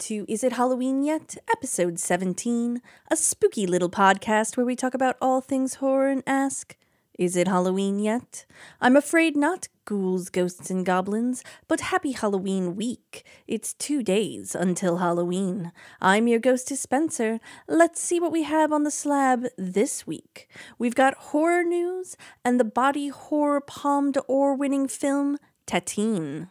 to Is It Halloween Yet? Episode 17, a spooky little podcast where we talk about all things horror and ask, Is it Halloween yet? I'm afraid not, ghouls, ghosts, and goblins, but happy Halloween week. It's two days until Halloween. I'm your ghostess Spencer. Let's see what we have on the slab this week. We've got horror news and the body horror Palme d'Or winning film, Titane.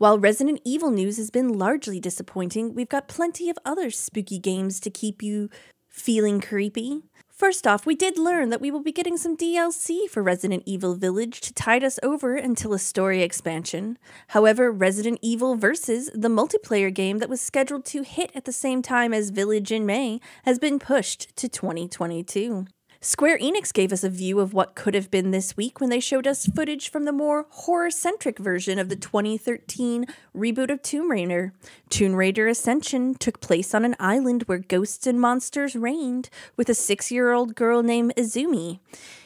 While Resident Evil news has been largely disappointing, we've got plenty of other spooky games to keep you feeling creepy. First off, we did learn that we will be getting some DLC for Resident Evil Village to tide us over until a story expansion. However, Resident Evil Versus, the multiplayer game that was scheduled to hit at the same time as Village in May, has been pushed to 2022. Square Enix gave us a view of what could have been this week when they showed us footage from the more horror centric version of the 2013 reboot of Tomb Raider. Tomb Raider Ascension took place on an island where ghosts and monsters reigned, with a six year old girl named Izumi.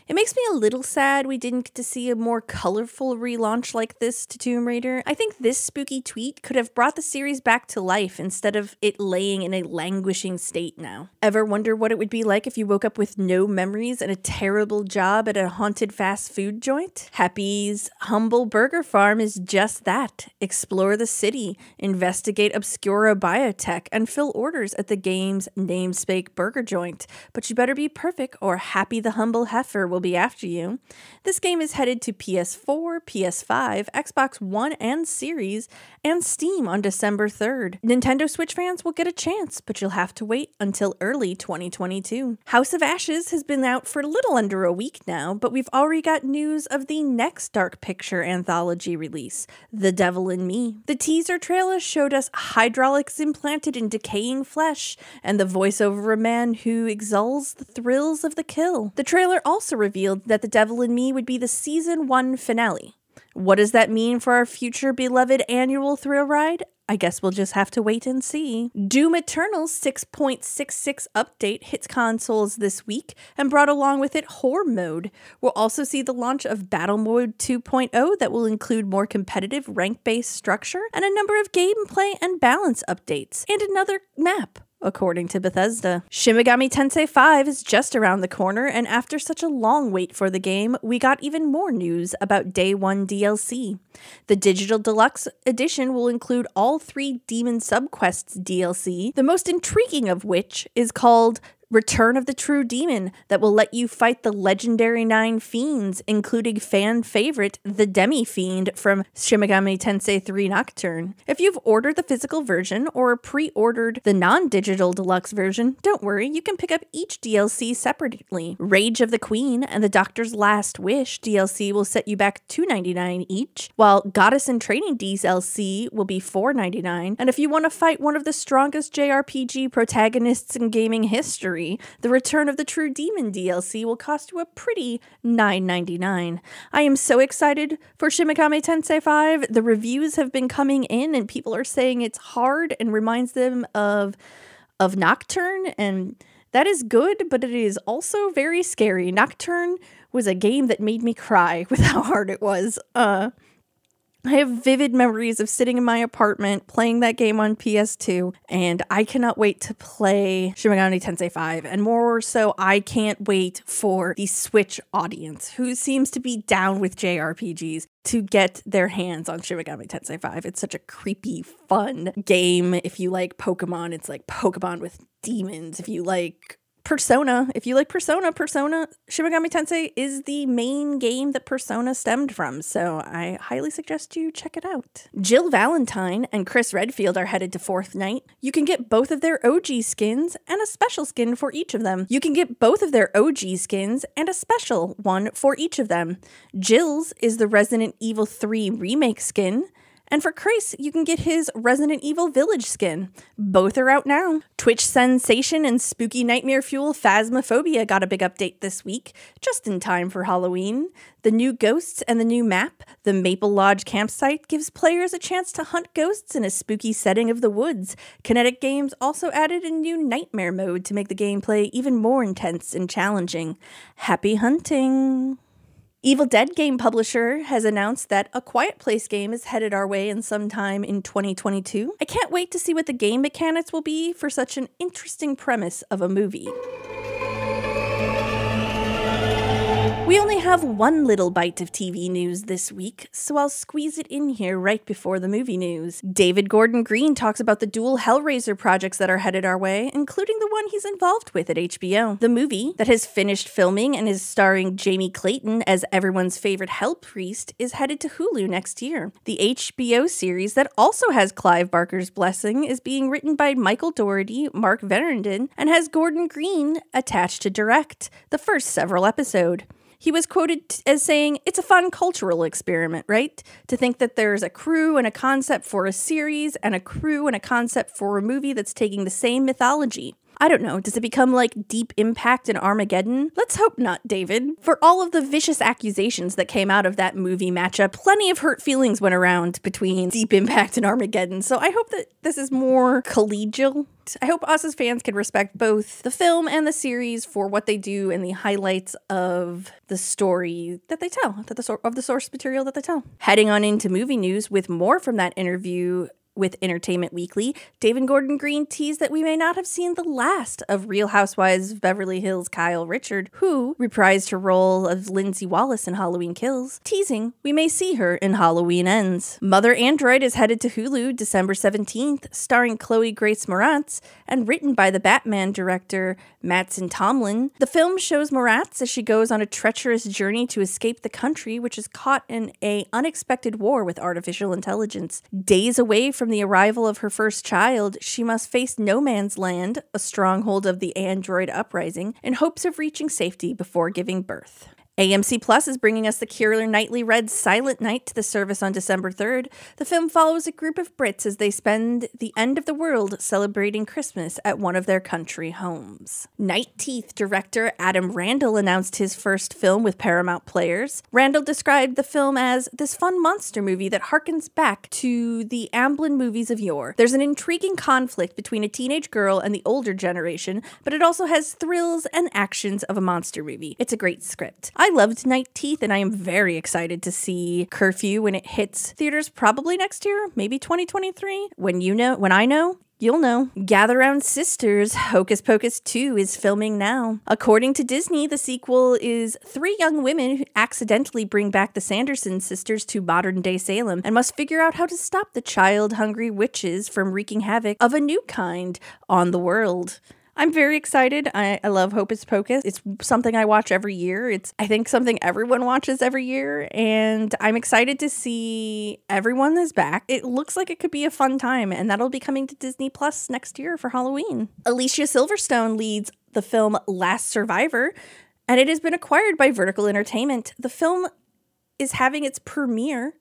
It makes me a little sad we didn't get to see a more colorful relaunch like this to Tomb Raider. I think this spooky tweet could have brought the series back to life instead of it laying in a languishing state now. Ever wonder what it would be like if you woke up with no memories and a terrible job at a haunted fast food joint? Happy's humble burger farm is just that. Explore the city, investigate Obscura biotech, and fill orders at the game's namesake burger joint. But you better be perfect or Happy the humble heifer will be after you. This game is headed to PS4, PS5, Xbox One and Series, and Steam on December 3rd. Nintendo Switch fans will get a chance, but you'll have to wait until early 2022. House of Ashes has been out for a little under a week now, but we've already got news of the next Dark Picture anthology release, The Devil in Me. The teaser trailer showed us hydraulics implanted in decaying flesh and the voiceover of a man who exults the thrills of the kill. The trailer also revealed that The Devil in Me would be the season one finale. What does that mean for our future beloved annual thrill ride? I guess we'll just have to wait and see. Doom Eternal's 6.66 update hits consoles this week and brought along with it Horror Mode. We'll also see the launch of Battle Mode 2.0 that will include more competitive rank based structure and a number of gameplay and balance updates, and another map according to Bethesda. Shin Megami Tensei 5 is just around the corner, and after such a long wait for the game, we got even more news about Day 1 DLC. The Digital Deluxe Edition will include all three Demon Subquests DLC, the most intriguing of which is called Return of the True Demon that will let you fight the legendary nine fiends, including fan favorite the Demi Fiend from Shin Megami Tensei 3 Nocturne. If you've ordered the physical version or pre ordered the non digital deluxe version, don't worry, you can pick up each DLC separately. Rage of the Queen and the Doctor's Last Wish DLC will set you back $2.99 each, while Goddess in Training DLC will be $4.99. And if you want to fight one of the strongest JRPG protagonists in gaming history, the Return of the True Demon DLC will cost you a pretty $9.99. I am so excited for Shin Megami Tensei 5. The reviews have been coming in and people are saying it's hard and reminds them of of Nocturne and that is good, but it is also very scary. Nocturne was a game that made me cry with how hard it was. Uh I have vivid memories of sitting in my apartment playing that game on PS2, and I cannot wait to play Shin Megami Tensei 5. And more so, I can't wait for the Switch audience, who seems to be down with JRPGs, to get their hands on Shin Megami Tensei 5. It's such a creepy, fun game. If you like Pokemon, it's like Pokemon with demons. If you like Persona, if you like Persona, Persona Shin Megami Tensei is the main game that Persona stemmed from, so I highly suggest you check it out. Jill Valentine and Chris Redfield are headed to Fortnite. You can get both of their OG skins and a special skin for each of them. You can get both of their OG skins and a special one for each of them. Jill's is the Resident Evil 3 remake skin. And for Chris, you can get his Resident Evil Village skin. Both are out now. Twitch Sensation and Spooky Nightmare Fuel Phasmophobia got a big update this week, just in time for Halloween. The new ghosts and the new map, the Maple Lodge campsite, gives players a chance to hunt ghosts in a spooky setting of the woods. Kinetic Games also added a new nightmare mode to make the gameplay even more intense and challenging. Happy hunting! Evil Dead game publisher has announced that a Quiet Place game is headed our way in some time in 2022. I can't wait to see what the game mechanics will be for such an interesting premise of a movie. We only have one little bite of TV news this week, so I'll squeeze it in here right before the movie news. David Gordon Green talks about the dual Hellraiser projects that are headed our way, including the one he's involved with at HBO. The movie, that has finished filming and is starring Jamie Clayton as everyone's favorite Hell Priest, is headed to Hulu next year. The HBO series that also has Clive Barker's blessing is being written by Michael Dougherty, Mark Verheiden, and has Gordon Green attached to direct the first several episode. He was quoted as saying, It's a fun cultural experiment, right? To think that there's a crew and a concept for a series and a crew and a concept for a movie that's taking the same mythology. I don't know, does it become like Deep Impact and Armageddon? Let's hope not, David. For all of the vicious accusations that came out of that movie matchup, plenty of hurt feelings went around between Deep Impact and Armageddon, so I hope that this is more collegial. I hope us as fans can respect both the film and the series for what they do and the highlights of the story that they tell, that the of the source material that they tell. Heading on into movie news with more from that interview with Entertainment Weekly, David Gordon Green teased that we may not have seen the last of Real Housewives of Beverly Hills Kyle Richard, who reprised her role of Lindsay Wallace in Halloween Kills, teasing we may see her in Halloween Ends. Mother Android is headed to Hulu December 17th, starring Chloe Grace Moretz and written by the Batman director Mattson Tomlin. The film shows Moretz as she goes on a treacherous journey to escape the country, which is caught in a unexpected war with artificial intelligence. Days away from from the arrival of her first child, she must face no man's land, a stronghold of the android uprising, in hopes of reaching safety before giving birth. AMC Plus is bringing us the Keira Knightley read Silent Night to the service on December 3rd. The film follows a group of Brits as they spend the end of the world celebrating Christmas at one of their country homes. Night Teeth director Adam Randall announced his first film with Paramount Players. Randall described the film as this fun monster movie that harkens back to the Amblin movies of yore. There's an intriguing conflict between a teenage girl and the older generation, but it also has thrills and actions of a monster movie. It's a great script. Loved Night Teeth, and I am very excited to see Curfew when it hits theaters probably next year, maybe 2023. When you know, when I know, You'll know. Gather Round Sisters, Hocus Pocus 2 is filming now. According to Disney, the sequel is three young women who accidentally bring back the Sanderson sisters to modern day Salem and must figure out how to stop the child hungry witches from wreaking havoc of a new kind on the world. I'm very excited. I, I love Hocus Pocus. It's something I watch every year. It's, I think, something everyone watches every year. And I'm excited to see everyone is back. It looks like it could be a fun time, and that'll be coming to Disney Plus next year for Halloween. Alicia Silverstone leads the film Last Survivor, and it has been acquired by Vertical Entertainment. The film is having its premiere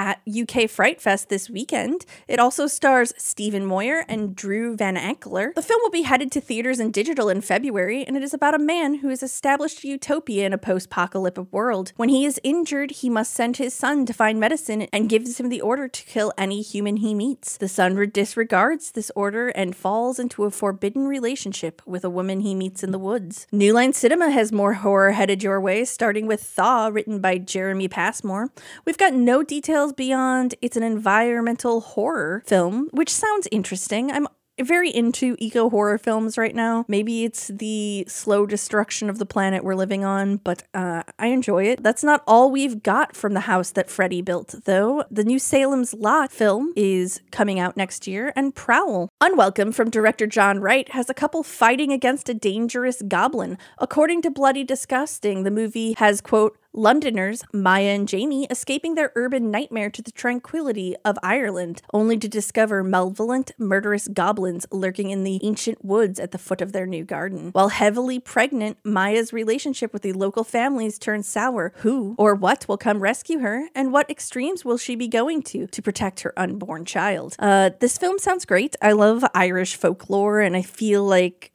at UK Fright Fest this weekend. It also stars Stephen Moyer and Drew Van Acker. The film will be headed to theaters and digital in February, and it is about a man who has established a utopia in a post apocalyptic world. When he is injured, he must send his son to find medicine and gives him the order to kill any human he meets. The son disregards this order and falls into a forbidden relationship with a woman he meets in the woods. New Line Cinema has more horror headed your way, starting with Thaw, written by Jeremy Passmore. We've got no details details beyond it's an environmental horror film, which sounds interesting. I'm very into eco horror films right now. Maybe it's the slow destruction of the planet we're living on, but uh, I enjoy it. That's not all we've got from the house that Freddy built, though. The new Salem's Lot film is coming out next year, and Prowl, Unwelcome from director Jon Wright, has a couple fighting against a dangerous goblin. According to Bloody Disgusting, the movie has, quote, Londoners, Maya and Jamie, escaping their urban nightmare to the tranquility of Ireland, only to discover malevolent, murderous goblins lurking in the ancient woods at the foot of their new garden. While heavily pregnant, Maya's relationship with the local families turns sour. Who or what will come rescue her, and what extremes will she be going to to protect her unborn child? Uh, this film sounds great. I love Irish folklore, and I feel like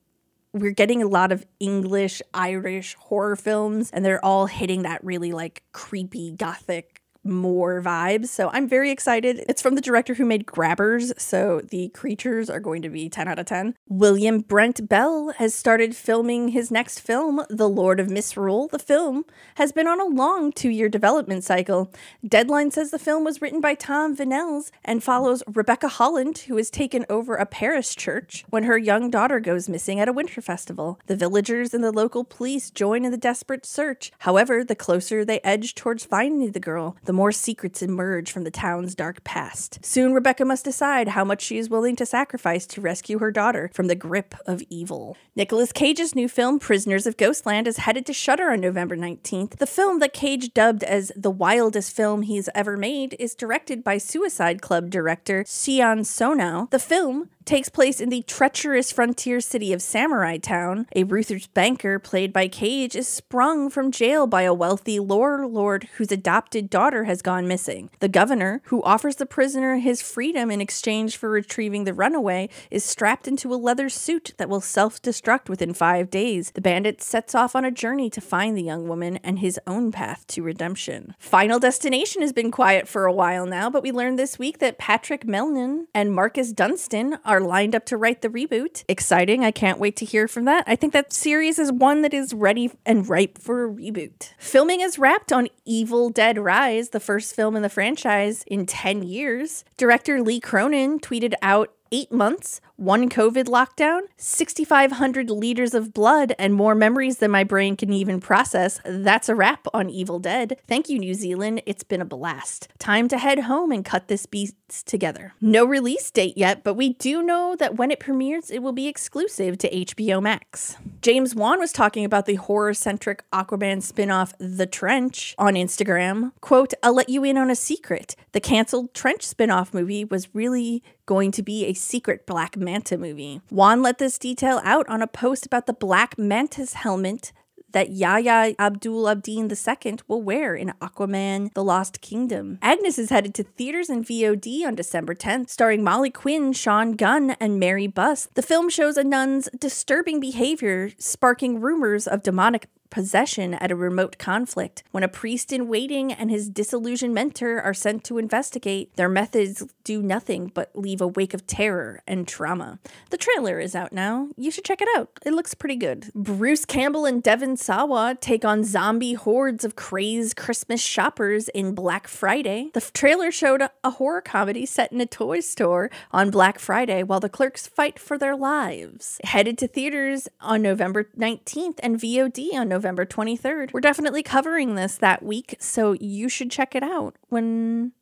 we're getting a lot of English, Irish horror films, and they're all hitting that really like creepy gothic more vibes. So I'm very excited. It's from the director who made Grabbers, so the creatures are going to be 10 out of 10. William Brent Bell has started filming his next film, The Lord of Misrule. The film has been on a long two year development cycle. Deadline says the film was written by Tom Vanells and follows Rebecca Holland, who has taken over a parish church when her young daughter goes missing at a winter festival. The villagers and the local police join in the desperate search. However, the closer they edge towards finding the girl, the more secrets emerge from the town's dark past. Soon, Rebecca must decide how much she is willing to sacrifice to rescue her daughter from the grip of evil. Nicolas Cage's new film, Prisoners of Ghostland, is headed to Shudder on November 19th. The film that Cage dubbed as the wildest film he's ever made is directed by Suicide Club director Sion Sono. The film takes place in the treacherous frontier city of Samurai Town. A ruthless banker, played by Cage, is sprung from jail by a wealthy lore lord whose adopted daughter has gone missing. The governor, who offers the prisoner his freedom in exchange for retrieving the runaway, is strapped into a leather suit that will self destruct within five days. The bandit sets off on a journey to find the young woman and his own path to redemption. Final Destination has been quiet for a while now, but we learned this week that Patrick Melton and Marcus Dunstan are lined up to write the reboot. Exciting. I can't wait to hear from that. I think that series is one that is ready and ripe for a reboot. Filming is wrapped on Evil Dead Rise, the first film in the franchise in 10 years. Director Lee Cronin tweeted out eight months, one COVID lockdown, 6,500 liters of blood, and more memories than my brain can even process. That's a wrap on Evil Dead. Thank you, New Zealand. It's been a blast. Time to head home and cut this beast together. No release date yet, but we do know that when it premieres, it will be exclusive to HBO Max. James Wan was talking about the horror centric Aquaman spin off The Trench on Instagram. Quote, I'll let you in on a secret. The canceled Trench spin off movie was really going to be a secret Black Manta movie. Wan let this detail out on a post about the Black Manta's helmet that Yahya Abdul Mateen II will wear in Aquaman The Lost Kingdom. Agnes is headed to theaters and VOD on December 10th, starring Molly Quinn, Sean Gunn, and Mary Buss. The film shows a nun's disturbing behavior, sparking rumors of demonic possession at a remote conflict. When a priest in waiting and his disillusioned mentor are sent to investigate, their methods do nothing but leave a wake of terror and trauma. The trailer is out now. You should check it out. It looks pretty good. Bruce Campbell and Devon Sawa take on zombie hordes of crazed Christmas shoppers in Black Friday. The trailer showed a horror comedy set in a toy store on Black Friday while the clerks fight for their lives. Headed to theaters on November 19th and VOD on November 23rd. We're definitely covering this that week, so you should check it out when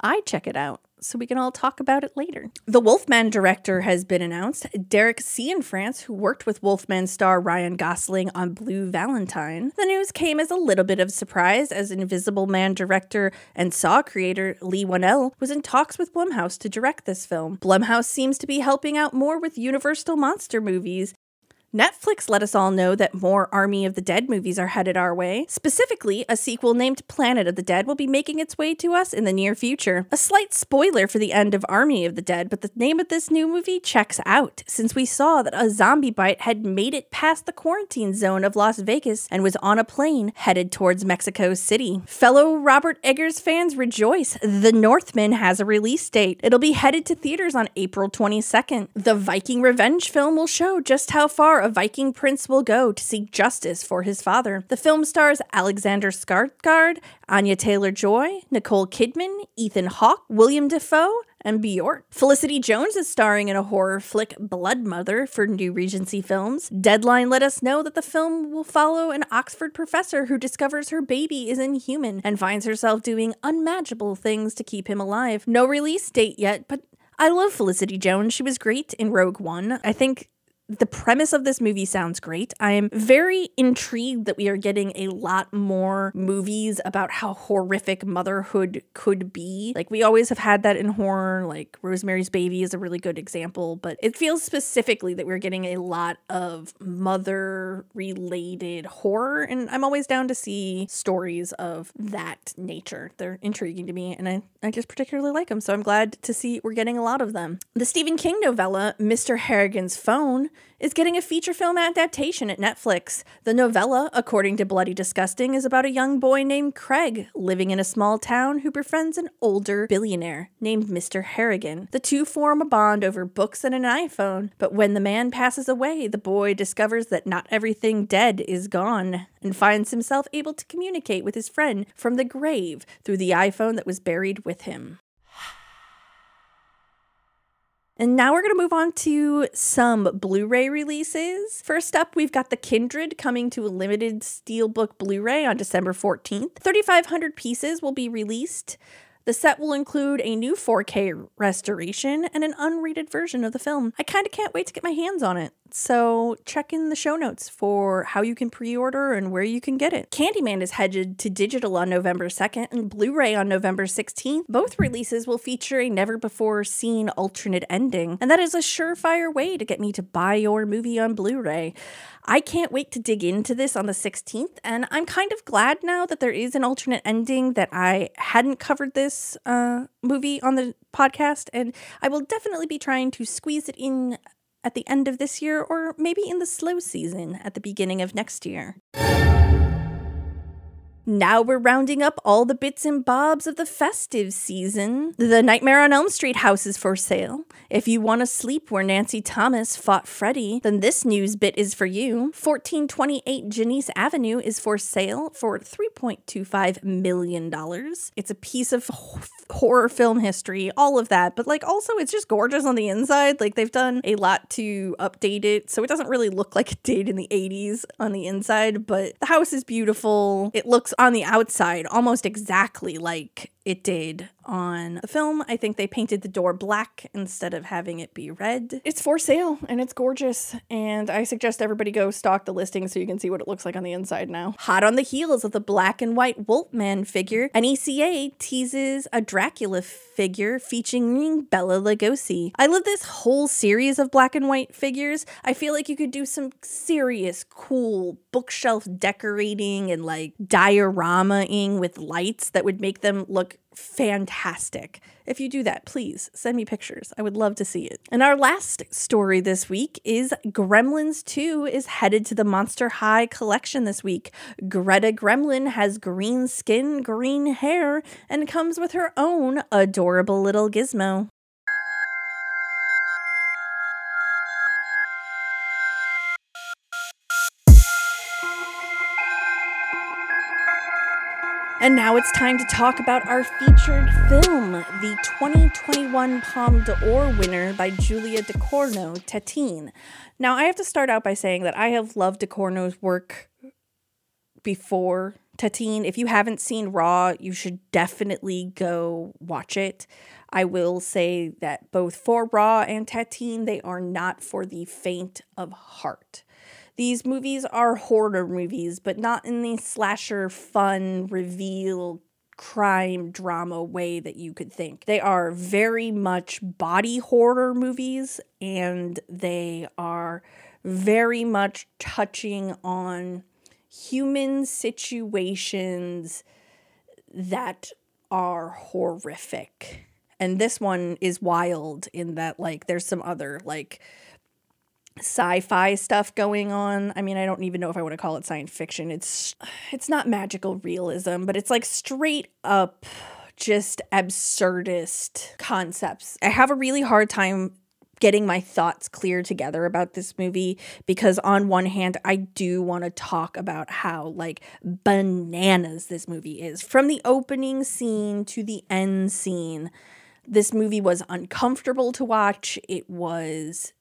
I check it out so we can all talk about it later. The Wolfman director has been announced. Derek Cianfrance, who worked with Wolfman star Ryan Gosling on Blue Valentine. The news came as a little bit of surprise as Invisible Man director and Saw creator Leigh Whannell was in talks with Blumhouse to direct this film. Blumhouse seems to be helping out more with Universal monster movies Netflix let us all know that more Army of the Dead movies are headed our way. Specifically, a sequel named Planet of the Dead will be making its way to us in the near future. A slight spoiler for the end of Army of the Dead, but the name of this new movie checks out, since we saw that a zombie bite had made it past the quarantine zone of Las Vegas and was on a plane headed towards Mexico City. Fellow Robert Eggers fans rejoice. The Northman has a release date. It'll be headed to theaters on April 22nd. The Viking revenge film will show just how far a Viking prince will go to seek justice for his father. The film stars Alexander Skarsgård, Anya Taylor-Joy, Nicole Kidman, Ethan Hawke, William Dafoe, and Bjork. Felicity Jones is starring in a horror flick Blood Mother for New Regency Films. Deadline let us know that the film will follow an Oxford professor who discovers her baby is inhuman and finds herself doing unmanageable things to keep him alive. No release date yet, but I love Felicity Jones. She was great in Rogue One. I think the premise of this movie sounds great. I am very intrigued that we are getting a lot more movies about how horrific motherhood could be. Like, we always have had that in horror, like Rosemary's Baby is a really good example, but it feels specifically that we're getting a lot of mother related horror. And I'm always down to see stories of that nature. They're intriguing to me, and I, I just particularly like them. So I'm glad to see we're getting a lot of them. The Stephen King novella, Mr. Harrigan's Phone, is getting a feature film adaptation at Netflix. The novella, according to Bloody Disgusting, is about a young boy named Craig living in a small town who befriends an older billionaire named Mr. Harrigan. The two form a bond over books and an iPhone, but when the man passes away, the boy discovers that not everything dead is gone and finds himself able to communicate with his friend from the grave through the iPhone that was buried with him. And now we're going to move on to some Blu ray releases. First up, we've got The Kindred coming to a limited Steelbook Blu ray on December 14th. 3,500 pieces will be released. The set will include a new 4K restoration and an unrated version of the film. I kind of can't wait to get my hands on it. So check in the show notes for how you can pre-order and where you can get it. Candyman is headed to digital on November 2nd and Blu-ray on November 16th. Both releases will feature a never before seen alternate ending, and that is a surefire way to get me to buy your movie on Blu-ray. I can't wait to dig into this on the 16th, and I'm kind of glad now that there is an alternate ending that I hadn't covered this uh, movie on the podcast, and I will definitely be trying to squeeze it in at the end of this year or maybe in the slow season at the beginning of next year. Now we're rounding up all the bits and bobs of the festive season. The Nightmare on Elm Street house is for sale. If you want to sleep where Nancy Thomas fought Freddy, then this news bit is for you. 1428 Genesee Avenue is for sale for $3.25 million. It's a piece of horror film history, all of that, but like also it's just gorgeous on the inside. Like they've done a lot to update it, so it doesn't really look like it did in the 80s on the inside, but the house is beautiful. It looks on the outside almost exactly like it did on the film. I think they painted the door black instead of having it be red. It's for sale and it's gorgeous. And I suggest everybody go stalk the listing so you can see what it looks like on the inside now. Hot on the heels of the black and white Wolfman figure, NECA teases a Dracula figure featuring Bela Lugosi. I love this whole series of black and white figures. I feel like you could do some serious, cool bookshelf decorating and like dioramaing with lights that would make them look fantastic. If you do that, please send me pictures. I would love to see it. And our last story this week is Gremlins 2 is headed to the Monster High collection this week. Greta Gremlin has green skin, green hair, and comes with her own adorable little gizmo. And now it's time to talk about our featured film, the 2021 Palme d'Or winner by Julia Ducournau, Titane. Now, I have to start out by saying that I have loved Ducournau's work before Titane. If you haven't seen Raw, you should definitely go watch it. I will say that both for Raw and Titane, they are not for the faint of heart. These movies are horror movies, but not in the slasher fun reveal crime drama way that you could think. They are very much body horror movies and they are very much touching on human situations that are horrific. And this one is wild in that like there's some other like sci-fi stuff going on. I mean, I don't even know if I want to call it science fiction. It's it's not magical realism, but it's like straight up just absurdist concepts. I have a really hard time getting my thoughts clear together about this movie because on one hand I do want to talk about how like bananas this movie is from the opening scene to the end scene this movie was uncomfortable to watch it was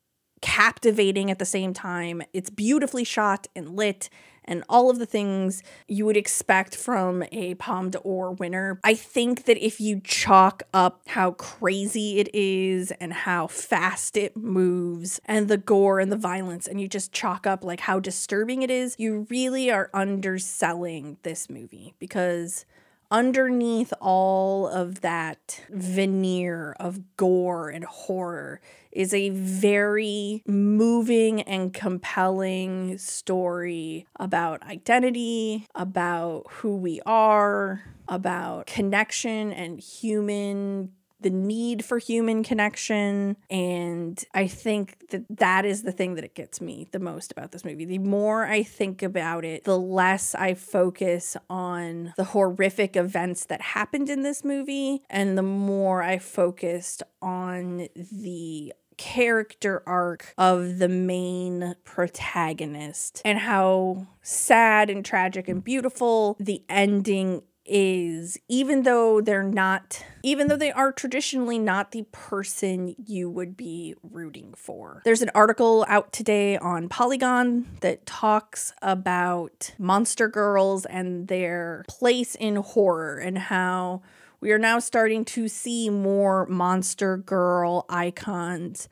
captivating at the same time. It's beautifully shot and lit and all of the things you would expect from a Palme d'Or winner. I think that if you chalk up how crazy it is and how fast it moves and the gore and the violence, and you just chalk up like how disturbing it is, you really are underselling this movie because underneath all of that veneer of gore and horror is a very moving and compelling story about identity, about who we are, about connection and human the need for human connection. And I think that that is the thing that it gets me the most about this movie. The more I think about it, the less I focus on the horrific events that happened in this movie, and the more I focused on the character arc of the main protagonist and how sad and tragic and beautiful the ending is even though they're not even though they are traditionally not the person you would be rooting for. There's an article out today on Polygon that talks about monster girls and their place in horror and how we are now starting to see more monster girl icons.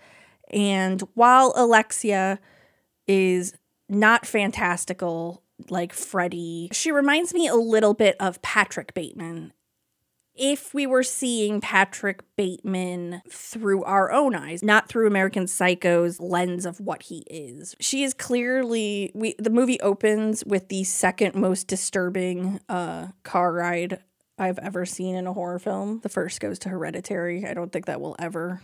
And while Alexia is not fantastical like Freddy, she reminds me a little bit of Patrick Bateman. If we were seeing Patrick Bateman through our own eyes, not through American Psycho's lens of what he is. She is clearly we the movie opens with the second most disturbing uh car ride I've ever seen in a horror film. The first goes to Hereditary. I don't think that will ever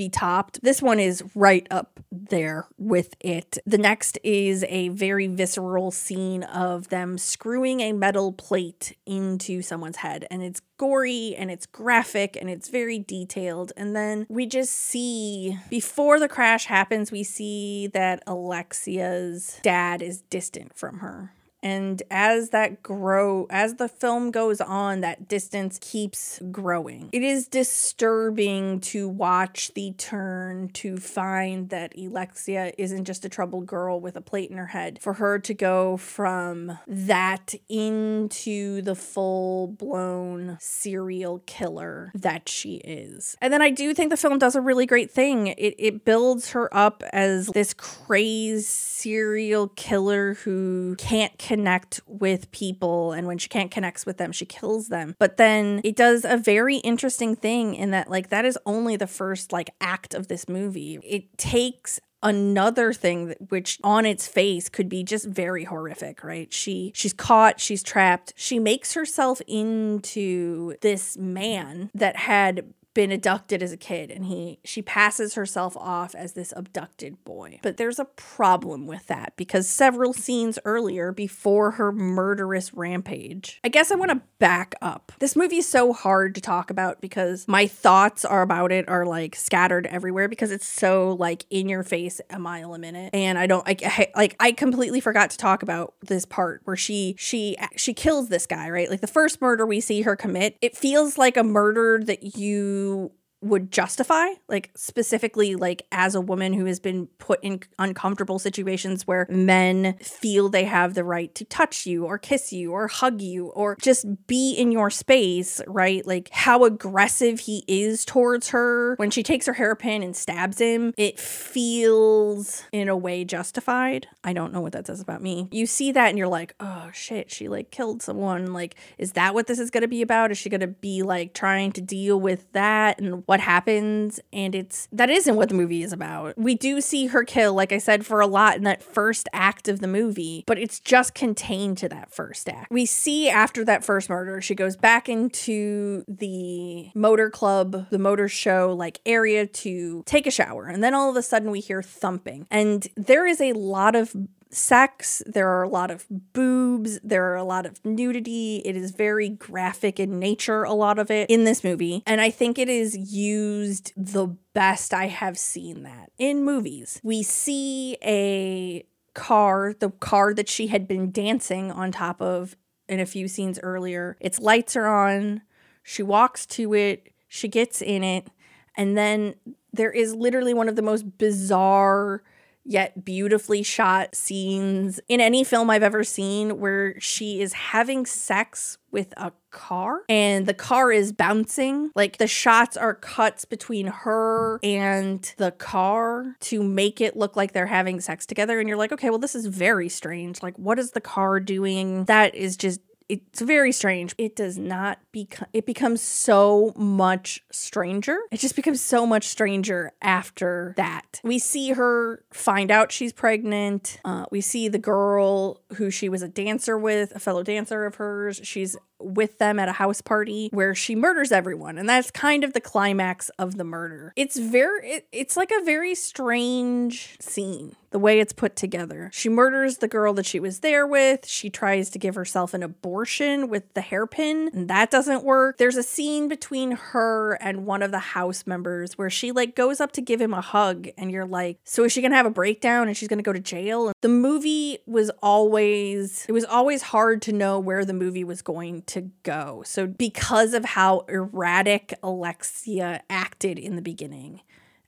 be topped. This one is right up there with it. The next is a very visceral scene of them screwing a metal plate into someone's head, and it's gory and it's graphic and it's very detailed. And then we just see before the crash happens, we see that Alexia's dad is distant from her and as that grow as the film goes on that distance keeps growing. It is disturbing to watch the turn to find that alexia isn't just a troubled girl with a plate in her head. For her to go from that into the full blown serial killer that she is. And then i do think the film does a really great thing. It, it builds her up as this crazed serial killer who can't connect with people and when she can't connect with them she kills them. But then it does a very interesting thing in that like that is only the first like act of this movie. It takes another thing which on its face could be just very horrific right? She she's caught she's trapped. She makes herself into this man that had been abducted as a kid and he she passes herself off as this abducted boy. But there's a problem with that because several scenes earlier before her murderous rampage. I guess I want to back up. This movie is so hard to talk about because my thoughts are about it are like scattered everywhere because it's so like in your face a mile a minute and I don't I, like I completely forgot to talk about this part where she she she kills this guy, right? Like the first murder we see her commit, it feels like a murder that you you would justify like specifically like as a woman who has been put in uncomfortable situations where men feel they have the right to touch you or kiss you or hug you or just be in your space right? Like how aggressive he is towards her. When she takes her hairpin and stabs him it feels in a way justified. I don't know what that says about me. You see that and you're like oh shit she like killed someone. Like is that what this is going to be about? Is she going to be like trying to deal with that and what happens and it's that isn't what the movie is about. We do see her kill like I said for a lot in that first act of the movie, but it's just contained to that first act. We see after that first murder she goes back into the motor club, the motor show like area to take a shower and then all of a sudden we hear thumping. And there is a lot of sex, there are a lot of boobs, there are a lot of nudity. It is very graphic in nature, a lot of it in this movie. And I think it is used the best I have seen that in movies. We see a car, the car that she had been dancing on top of in a few scenes earlier. Its lights are on. She walks to it, she gets in it, and then there is literally one of the most bizarre yet beautifully shot scenes in any film I've ever seen where she is having sex with a car and the car is bouncing. Like the shots are cuts between her and the car to make it look like they're having sex together. And you're like, okay, well, this is very strange. Like, what is the car doing? That is just it's very strange. It does not become it becomes so much stranger. It just becomes so much stranger after that. We see her find out she's pregnant. Uh, we see the girl who she was a dancer with, a fellow dancer of hers. She's with them at a house party where she murders everyone. And that's kind of the climax of the murder. It's very it, it's like a very strange scene the way it's put together. She murders the girl that she was there with. She tries to give herself an abortion with the hairpin and that doesn't work. There's a scene between her and one of the house members where she like goes up to give him a hug and you're like so is she gonna have a breakdown and she's gonna go to jail? And the movie was always it was always hard to know where the movie was going to go. So, because of how erratic Alexia acted in the beginning,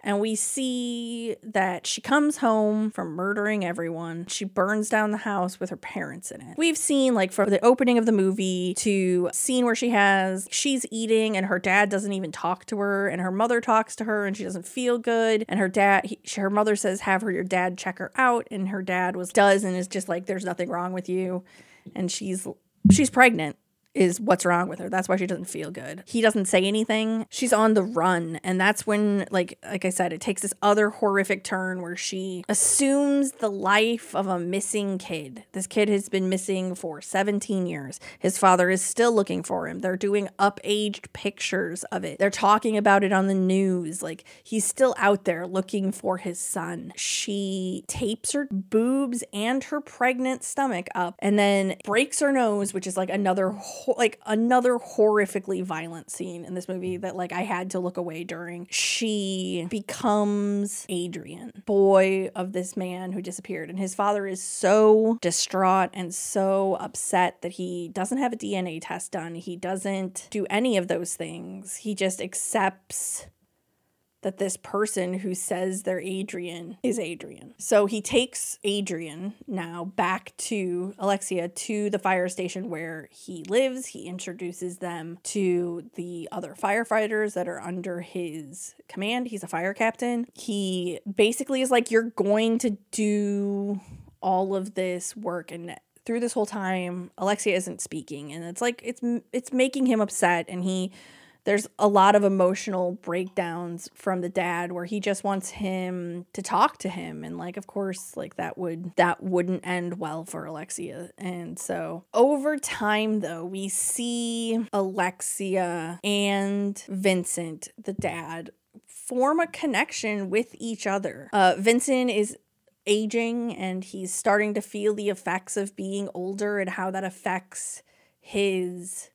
and we see that she comes home from murdering everyone. She burns down the house with her parents in it. We've seen, like, from the opening of the movie to scene where she has, she's eating and her dad doesn't even talk to her, and her mother talks to her and she doesn't feel good. And her dad, he, her mother says, Have her, your dad check her out. And her dad was, does, and is just like, There's nothing wrong with you. And she's, she's pregnant is what's wrong with her. That's why she doesn't feel good. He doesn't say anything. She's on the run and that's when like like I said it takes this other horrific turn where she assumes the life of a missing kid. This kid has been missing for 17 years. His father is still looking for him. They're doing up-aged pictures of it. They're talking about it on the news. Like he's still out there looking for his son. She tapes her boobs and her pregnant stomach up and then breaks her nose, which is like another like another horrifically violent scene in this movie that like I had to look away during. She becomes Adrian, boy of this man who disappeared, and his father is so distraught and so upset that he doesn't have a DNA test done. He doesn't do any of those things. He just accepts that this person who says they're Adrian is Adrian. So he takes Adrian now back to Alexia to the fire station where he lives. He introduces them to the other firefighters that are under his command. He's a fire captain. He basically is like, You're going to do all of this work and through this whole time Alexia isn't speaking and it's like it's it's making him upset and he there's a lot of emotional breakdowns from the dad where he just wants him to talk to him. And like of course like that would that wouldn't end well for Alexia. And so over time though we see Alexia and Vincent the dad form a connection with each other. Uh Vincent is aging and he's starting to feel the effects of being older and how that affects his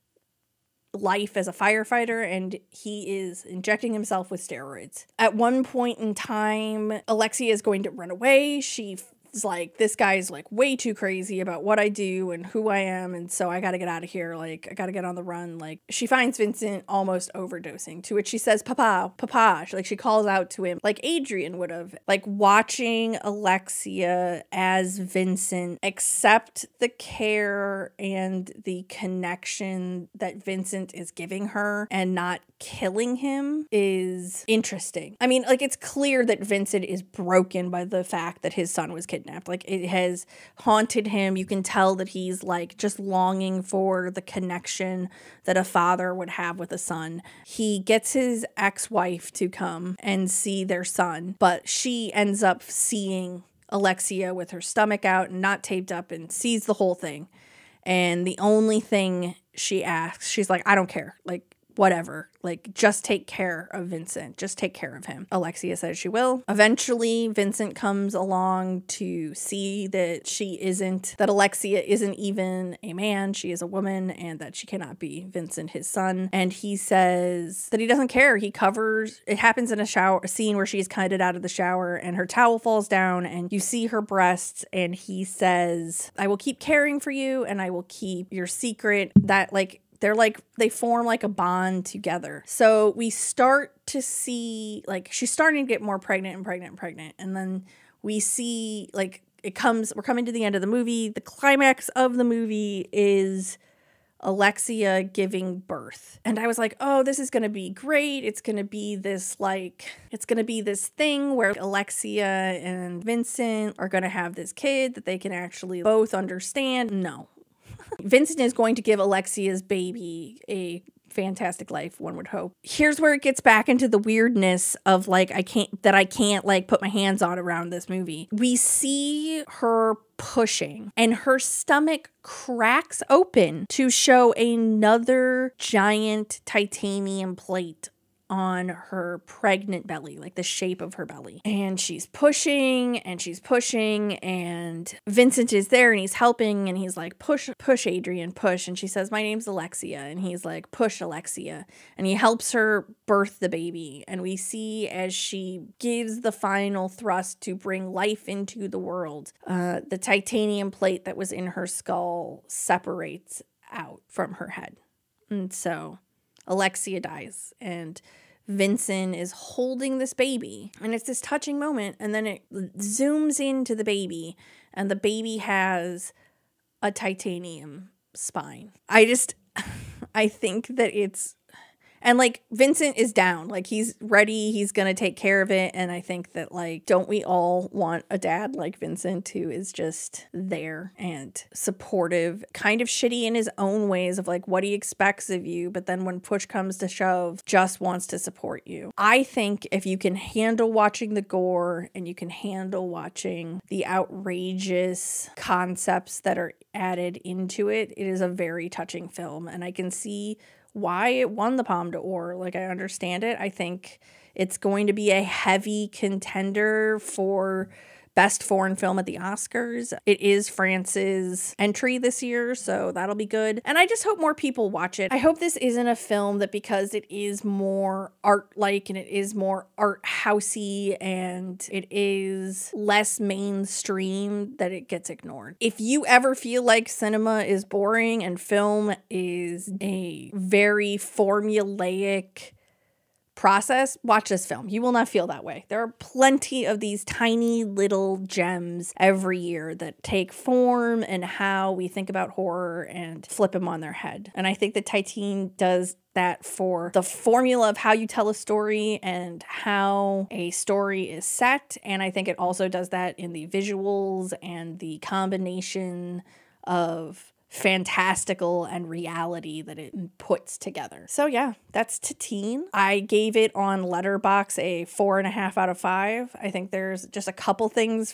life as a firefighter and he is injecting himself with steroids. At one point in time, Alexia is going to run away. She like this guy's like way too crazy about what I do and who I am and so I got to get out of here like I got to get on the run like she finds Vincent almost overdosing to which she says papa papa she, like she calls out to him like Adrian would have like watching Alexia as Vincent accept the care and the connection that Vincent is giving her and not killing him is interesting. I mean like it's clear that Vincent is broken by the fact that his son was kidnapped kidnapped. Like it has haunted him. You can tell that he's like just longing for the connection that a father would have with a son. He gets his ex wife to come and see their son, but she ends up seeing Alexia with her stomach out and not taped up and sees the whole thing. And the only thing she asks, she's like, I don't care. Like, whatever. Like, just take care of Vincent. Just take care of him. Alexia says she will. Eventually, Vincent comes along to see that she isn't, that Alexia isn't even a man. She is a woman and that she cannot be Vincent, his son. And he says that he doesn't care. He covers, it happens in a shower, a scene where she's kited out of the shower and her towel falls down and you see her breasts. And he says, I will keep caring for you and I will keep your secret. That, like, they're like they form like a bond together. So we start to see like she's starting to get more pregnant and pregnant and pregnant and then we see like it comes we're coming to the end of the movie. The climax of the movie is Alexia giving birth. And I was like, oh, this is going to be great. It's going to be this, like, it's going to be this thing where Alexia and Vincent are going to have this kid that they can actually both understand. No, Vincent is going to give Alexia's baby a fantastic life one would hope. Here's where it gets back into the weirdness of like i can't that i can't like put my hands on around this movie. We see her pushing and her stomach cracks open to show another giant titanium plate on her pregnant belly, like the shape of her belly. And she's pushing and she's pushing, and Vincent is there and he's helping and he's like, Push, push, Adrian, push. And she says, My name's Alexia. And he's like, Push, Alexia. And he helps her birth the baby. And we see as she gives the final thrust to bring life into the world, uh, the titanium plate that was in her skull separates out from her head. And so Alexia dies and Vincent is holding this baby and it's this touching moment and then it zooms into the baby and the baby has a titanium spine. I just I think that it's and like Vincent is down, like he's ready, he's gonna take care of it. And I think that, like, don't we all want a dad like Vincent who is just there and supportive, kind of shitty in his own ways of like what he expects of you, but then when push comes to shove, just wants to support you. I think if you can handle watching the gore and you can handle watching the outrageous concepts that are added into it, it is a very touching film. And I can see why it won the Palme d'Or. Like, I understand it. I think it's going to be a heavy contender for Best Foreign Film at the Oscars. It is France's entry this year, so that'll be good. And I just hope more people watch it. I hope this isn't a film that because it is more art like and it is more art housey and it is less mainstream that it gets ignored. If you ever feel like cinema is boring and film is a very formulaic process, watch this film. You will not feel that way. There are plenty of these tiny little gems every year that take form and how we think about horror and flip them on their head. And I think that Titane does that for the formula of how you tell a story and how a story is set. And I think it also does that in the visuals and the combination of fantastical and reality that it puts together. So yeah, that's Titane. I gave it on Letterboxd a four and a half out of five. I think there's just a couple things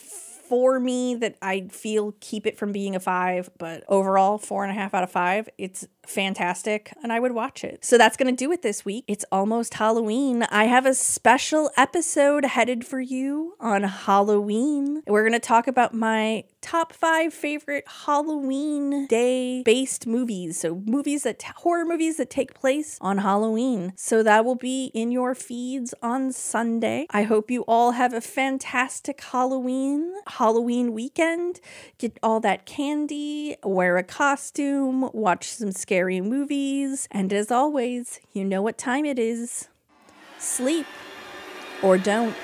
for me that I feel keep it from being a five, but overall, four and a half out of five. It's fantastic and I would watch it. So that's going to do it this week. It's almost Halloween. I have a special episode headed for you on Halloween. We're going to talk about my top five favorite Halloween day based movies. So, movies that, horror movies that take place on Halloween. So, that will be in your feeds on Sunday. I hope you all have a fantastic Halloween, Halloween weekend. Get all that candy, wear a costume, watch some scary movies, and as always, you know what time it is. Sleep or don't.